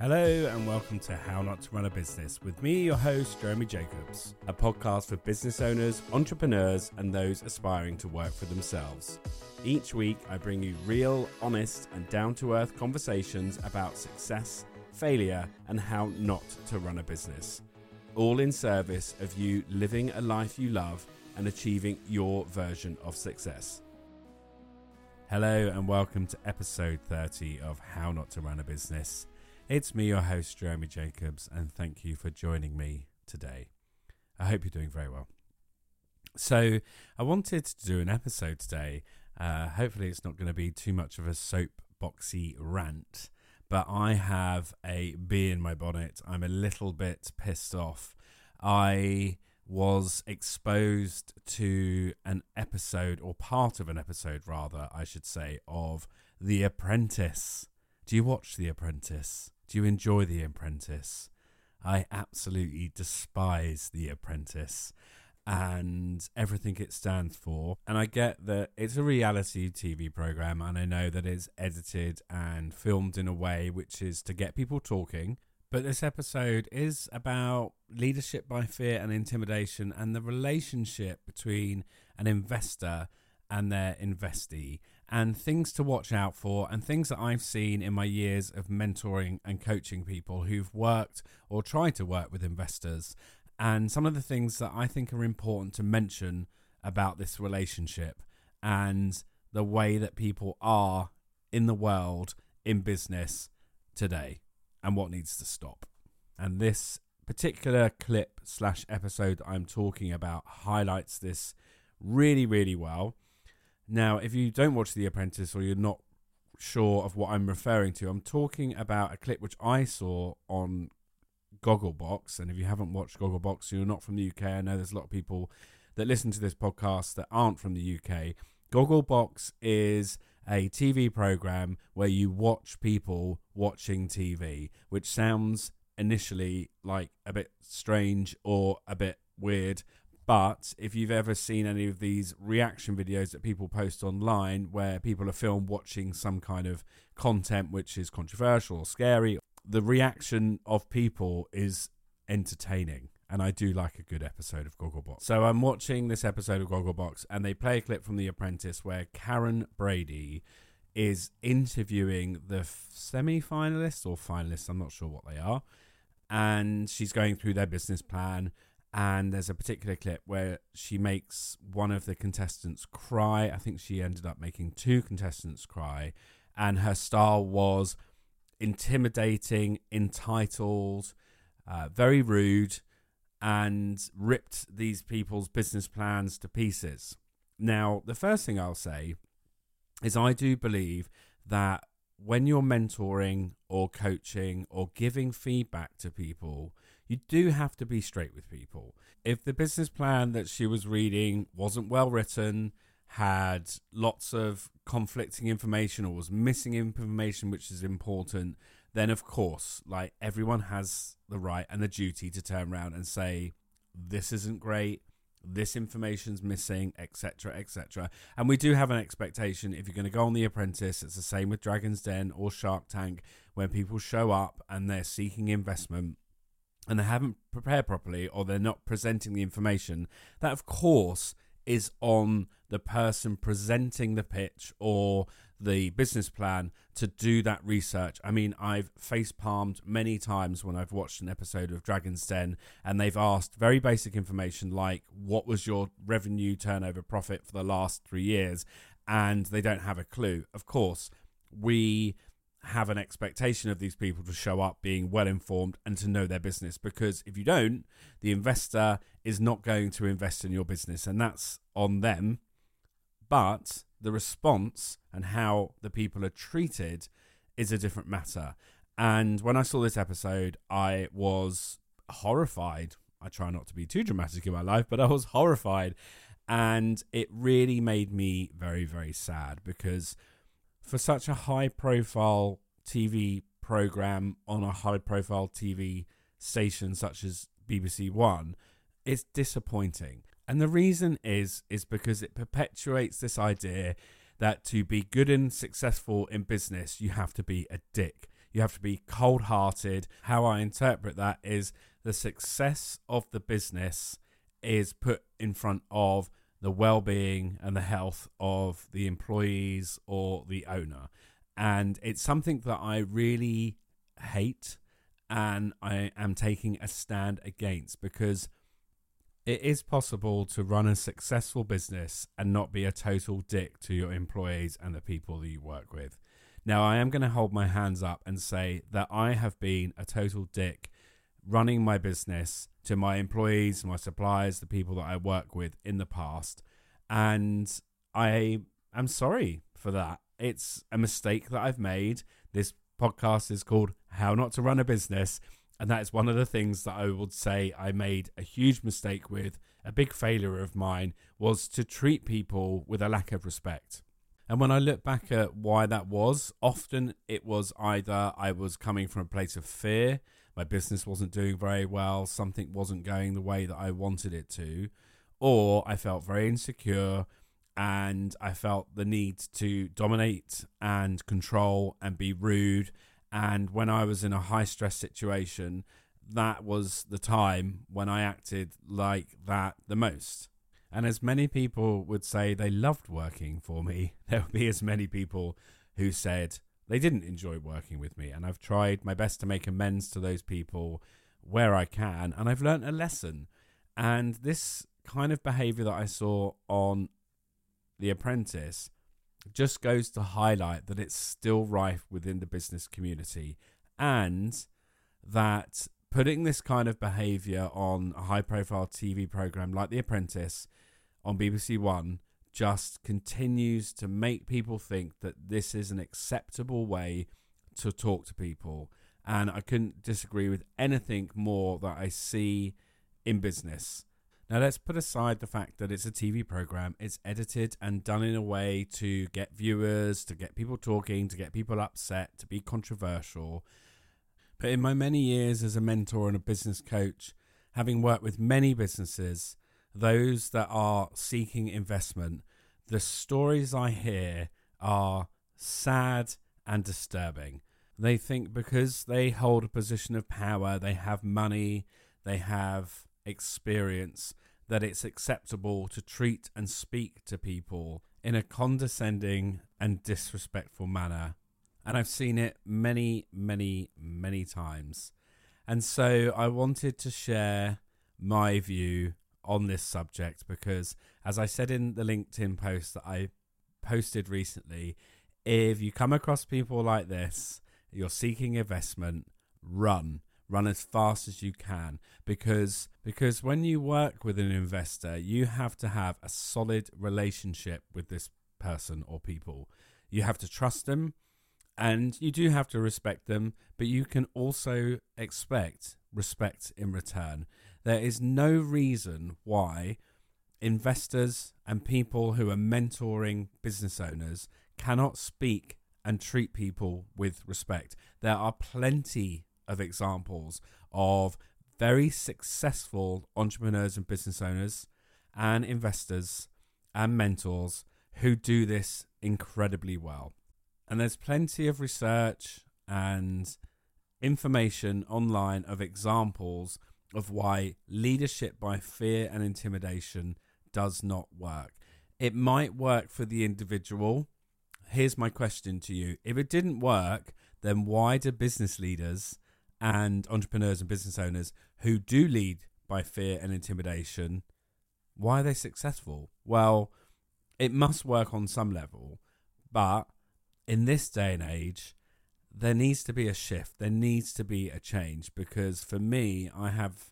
Hello and welcome to How Not to Run a Business with me, your host, Jeremy Jacobs, a podcast for business owners, entrepreneurs, and those aspiring to work for themselves. Each week, I bring you real, honest, and down to earth conversations about success, failure, and how not to run a business. All in service of you living a life you love and achieving your version of success. Hello, and welcome to episode 30 of How Not to Run a Business. It's me, your host, Jeremy Jacobs, and thank you for joining me today. I hope you're doing very well. So, I wanted to do an episode today. Uh, hopefully, it's not going to be too much of a soapboxy rant, but I have a bee in my bonnet. I'm a little bit pissed off. I was exposed to an episode, or part of an episode, rather, I should say, of The Apprentice. Do you watch The Apprentice? Do you enjoy The Apprentice? I absolutely despise The Apprentice and everything it stands for. And I get that it's a reality TV program, and I know that it's edited and filmed in a way which is to get people talking. But this episode is about leadership by fear and intimidation and the relationship between an investor and their investee and things to watch out for and things that I've seen in my years of mentoring and coaching people who've worked or tried to work with investors and some of the things that I think are important to mention about this relationship and the way that people are in the world in business today and what needs to stop. And this particular clip slash episode I'm talking about highlights this really, really well. Now, if you don't watch The Apprentice or you're not sure of what I'm referring to, I'm talking about a clip which I saw on Gogglebox. And if you haven't watched Gogglebox, you're not from the UK. I know there's a lot of people that listen to this podcast that aren't from the UK. Gogglebox is a TV program where you watch people watching TV, which sounds initially like a bit strange or a bit weird, but if you've ever seen any of these reaction videos that people post online where people are filmed watching some kind of content which is controversial or scary, the reaction of people is entertaining. And I do like a good episode of Gogglebox. So I'm watching this episode of Gogglebox and they play a clip from The Apprentice where Karren Brady is interviewing the semi finalists or finalists, I'm not sure what they are. And she's going through their business plan and there's a particular clip where she makes one of the contestants cry. I think she ended up making two contestants cry, and her style was intimidating, entitled, uh, very rude, and ripped these people's business plans to pieces. Now, the first thing I'll say is I do believe that when you're mentoring or coaching or giving feedback to people, you do have to be straight with people. If the business plan that she was reading wasn't well written, had lots of conflicting information or was missing information which is important, then of course, like everyone has the right and the duty to turn around and say, this isn't great, this information's missing, etc., etc. And we do have an expectation if you're going to go on The Apprentice, it's the same with Dragon's Den or Shark Tank, where people show up and they're seeking investment and they haven't prepared properly or they're not presenting the information, that of course is on the person presenting the pitch or the business plan to do that research. I mean, I've face palmed many times when I've watched an episode of Dragon's Den and they've asked very basic information like, what was your revenue turnover profit for the last three years? And they don't have a clue. Of course, we have an expectation of these people to show up being well informed and to know their business because if you don't the investor is not going to invest in your business and that's on them. But the response and how the people are treated is a different matter. And when i saw this episode i was horrified. I try not to be too dramatic in my life but i was horrified. And it really made me very very sad because for such a high profile TV program on a high profile TV station such as BBC One, it's disappointing. And the reason is is because it perpetuates this idea that to be good and successful in business, you have to be a dick. You have to be cold hearted. How I interpret that is the success of the business is put in front of the well being and the health of the employees or the owner. And it's something that I really hate and I am taking a stand against because it is possible to run a successful business and not be a total dick to your employees and the people that you work with. Now, I am going to hold my hands up and say that I have been a total dick running my business to my employees, my suppliers, the people that I work with in the past. And I am sorry for that. It's a mistake that I've made. This podcast is called How Not to Run a Business. And that is one of the things that I would say I made a huge mistake with. A big failure of mine was to treat people with a lack of respect. And when I look back at why that was, often it was either I was coming from a place of fear, my business wasn't doing very well, something wasn't going the way that I wanted it to, or I felt very insecure and I felt the need to dominate and control and be rude and when I was in a high stress situation, that was the time when I acted like that the most. And as many people would say they loved working for me, there would be as many people who said they didn't enjoy working with me. And I've tried my best to make amends to those people where I can. And I've learned a lesson. And this kind of behavior that I saw on The Apprentice just goes to highlight that it's still rife within the business community and that putting this kind of behavior on a high profile TV program like The Apprentice on BBC One just continues to make people think that this is an acceptable way to talk to people. And I couldn't disagree with anything more that I see in business. Now, let's put aside the fact that it's a TV program. It's edited and done in a way to get viewers, to get people talking, to get people upset, to be controversial. But in my many years as a mentor and a business coach, having worked with many businesses, those that are seeking investment, the stories I hear are sad and disturbing. They think because they hold a position of power, they have money, they have experience that it's acceptable to treat and speak to people in a condescending and disrespectful manner. And I've seen it many, many, many times. And so I wanted to share my view on this subject because, as I said in the LinkedIn post that I posted recently, if you come across people like this, you're seeking investment, run. Run as fast as you can because because when you work with an investor you have to have a solid relationship with this person or people. You have to trust them and you do have to respect them but you can also expect respect in return there is no reason why investors and people who are mentoring business owners cannot speak and treat people with respect there are plenty of examples of very successful entrepreneurs and business owners and investors and mentors who do this incredibly well. And there's plenty of research and information online of examples of why leadership by fear and intimidation does not work. It might work for the individual. Here's my question to you. If it didn't work, then why do business leaders and entrepreneurs and business owners who do lead by fear and intimidation, why are they successful? Well, it must work on some level, but in this day and age, there needs to be a shift. There needs to be a change because for me, I have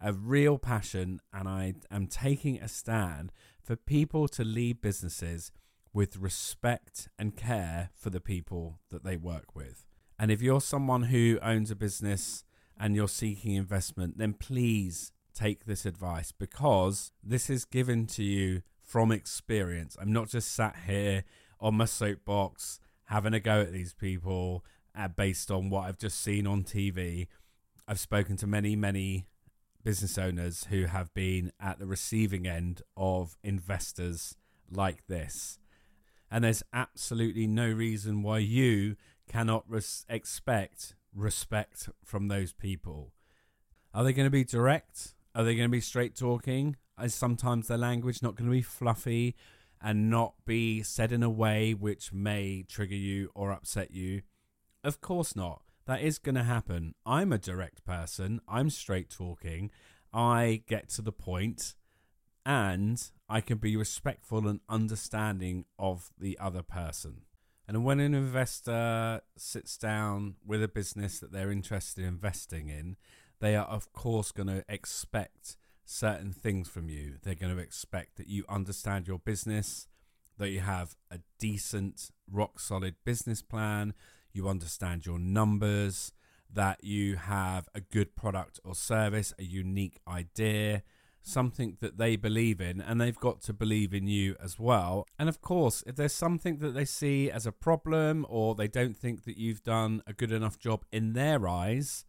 a real passion and I am taking a stand for people to lead businesses with respect and care for the people that they work with. And if you're someone who owns a business and you're seeking investment, then please take this advice because this is given to you from experience. I'm not just sat here on my soapbox having a go at these people uh, based on what I've just seen on TV. I've spoken to many, many business owners who have been at the receiving end of investors like this. And there's absolutely no reason why you cannot res- expect respect from those people. Are they going to be direct? Are they going to be straight talking? Is sometimes their language not going to be fluffy and not be said in a way which may trigger you or upset you? Of course not. That is going to happen. I'm a direct person. I'm straight talking. I get to the point and I can be respectful and understanding of the other person. And when an investor sits down with a business that they're interested in investing in, they are, of course, going to expect certain things from you. They're going to expect that you understand your business, that you have a decent, rock solid business plan, you understand your numbers, that you have a good product or service, a unique idea, something that they believe in, and they've got to believe in you as well. And of course, if there's something that they see as a problem or they don't think that you've done a good enough job in their eyes,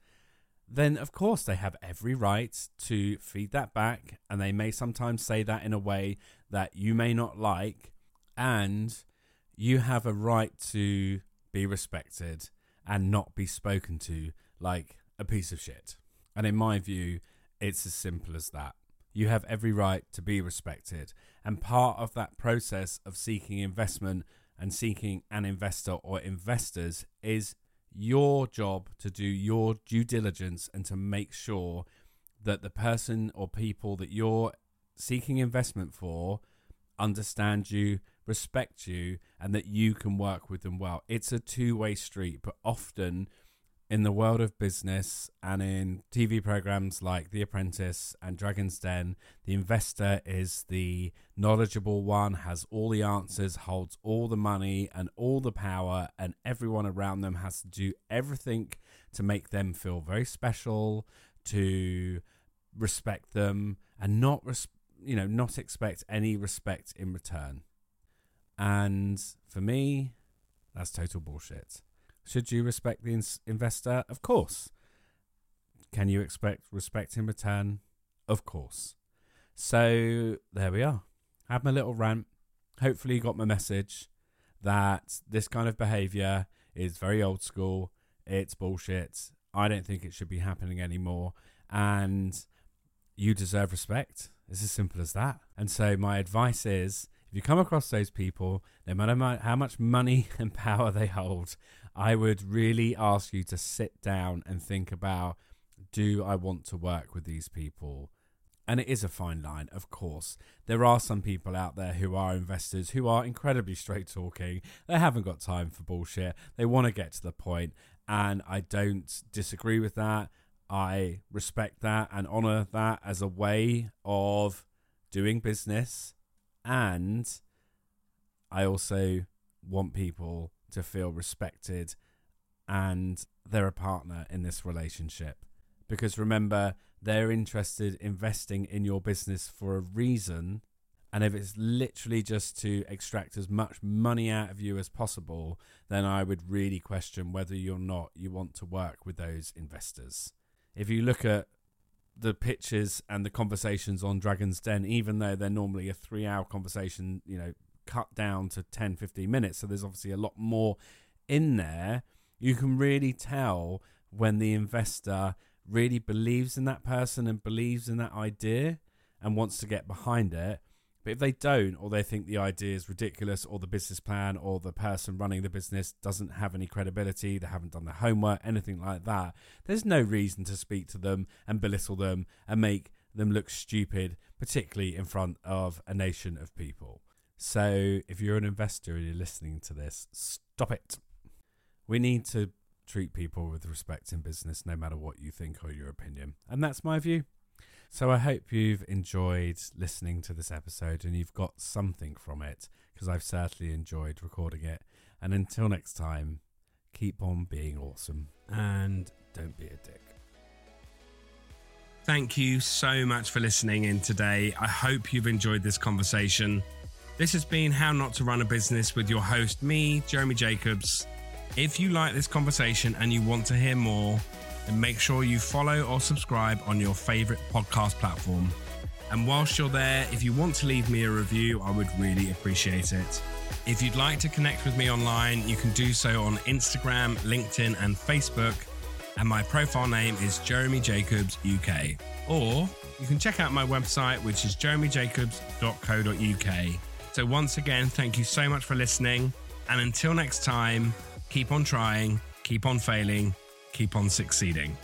then of course they have every right to feed that back. And they may sometimes say that in a way that you may not like. And you have a right to be respected and not be spoken to like a piece of shit. And in my view, it's as simple as that. You have every right to be respected. And part of that process of seeking investment and seeking an investor or investors is your job to do your due diligence and to make sure that the person or people that you're seeking investment for understand you, respect you, and that you can work with them well. It's a two way street, but often in the world of business and in TV programs like The Apprentice and Dragon's Den, the investor is the knowledgeable one, has all the answers, holds all the money and all the power, and everyone around them has to do everything to make them feel very special, to respect them, and not res- you know not expect any respect in return. And for me, that's total bullshit. Should you respect the ins- investor? Of course. Can you expect respect in return? Of course. So there we are. Had my little rant. Hopefully, you got my message that this kind of behavior is very old school. It's bullshit. I don't think it should be happening anymore. And you deserve respect. It's as simple as that. And so, my advice is if you come across those people, no matter how much money and power they hold, I would really ask you to sit down and think about do I want to work with these people? And it is a fine line, of course. There are some people out there who are investors who are incredibly straight talking. They haven't got time for bullshit. They want to get to the point, And I don't disagree with that. I respect that and honor that as a way of doing business. And I also want people to feel respected and they're a partner in this relationship. Because remember, they're interested investing in your business for a reason. And if it's literally just to extract as much money out of you as possible, then I would really question whether or not you want to work with those investors. If you look at the pitches and the conversations on Dragon's Den, even though they're normally a three hour conversation, you know, cut down to 10, 15 minutes. So there's obviously a lot more in there. You can really tell when the investor really believes in that person and believes in that idea and wants to get behind it. But if they don't, or they think the idea is ridiculous, or the business plan, or the person running the business doesn't have any credibility, they haven't done their homework, anything like that, there's no reason to speak to them and belittle them and make them look stupid, particularly in front of a nation of people. So if you're an investor and you're listening to this, stop it. We need to treat people with respect in business, no matter what you think or your opinion. And that's my view. So I hope you've enjoyed listening to this episode and you've got something from it, because I've certainly enjoyed recording it. And until next time, keep on being awesome and don't be a dick. Thank you so much for listening in today. I hope you've enjoyed this conversation. This has been How Not to Run a Business with your host, me, Jeremy Jacobs. If you like this conversation and you want to hear more, then make sure you follow or subscribe on your favorite podcast platform. And whilst you're there, if you want to leave me a review, I would really appreciate it. If you'd like to connect with me online, you can do so on Instagram, LinkedIn, and Facebook. And my profile name is Jeremy Jacobs UK. Or you can check out my website, which is jeremyjacobs.co.uk. So, once again, thank you so much for listening. And until next time, keep on trying, keep on failing, keep on succeeding.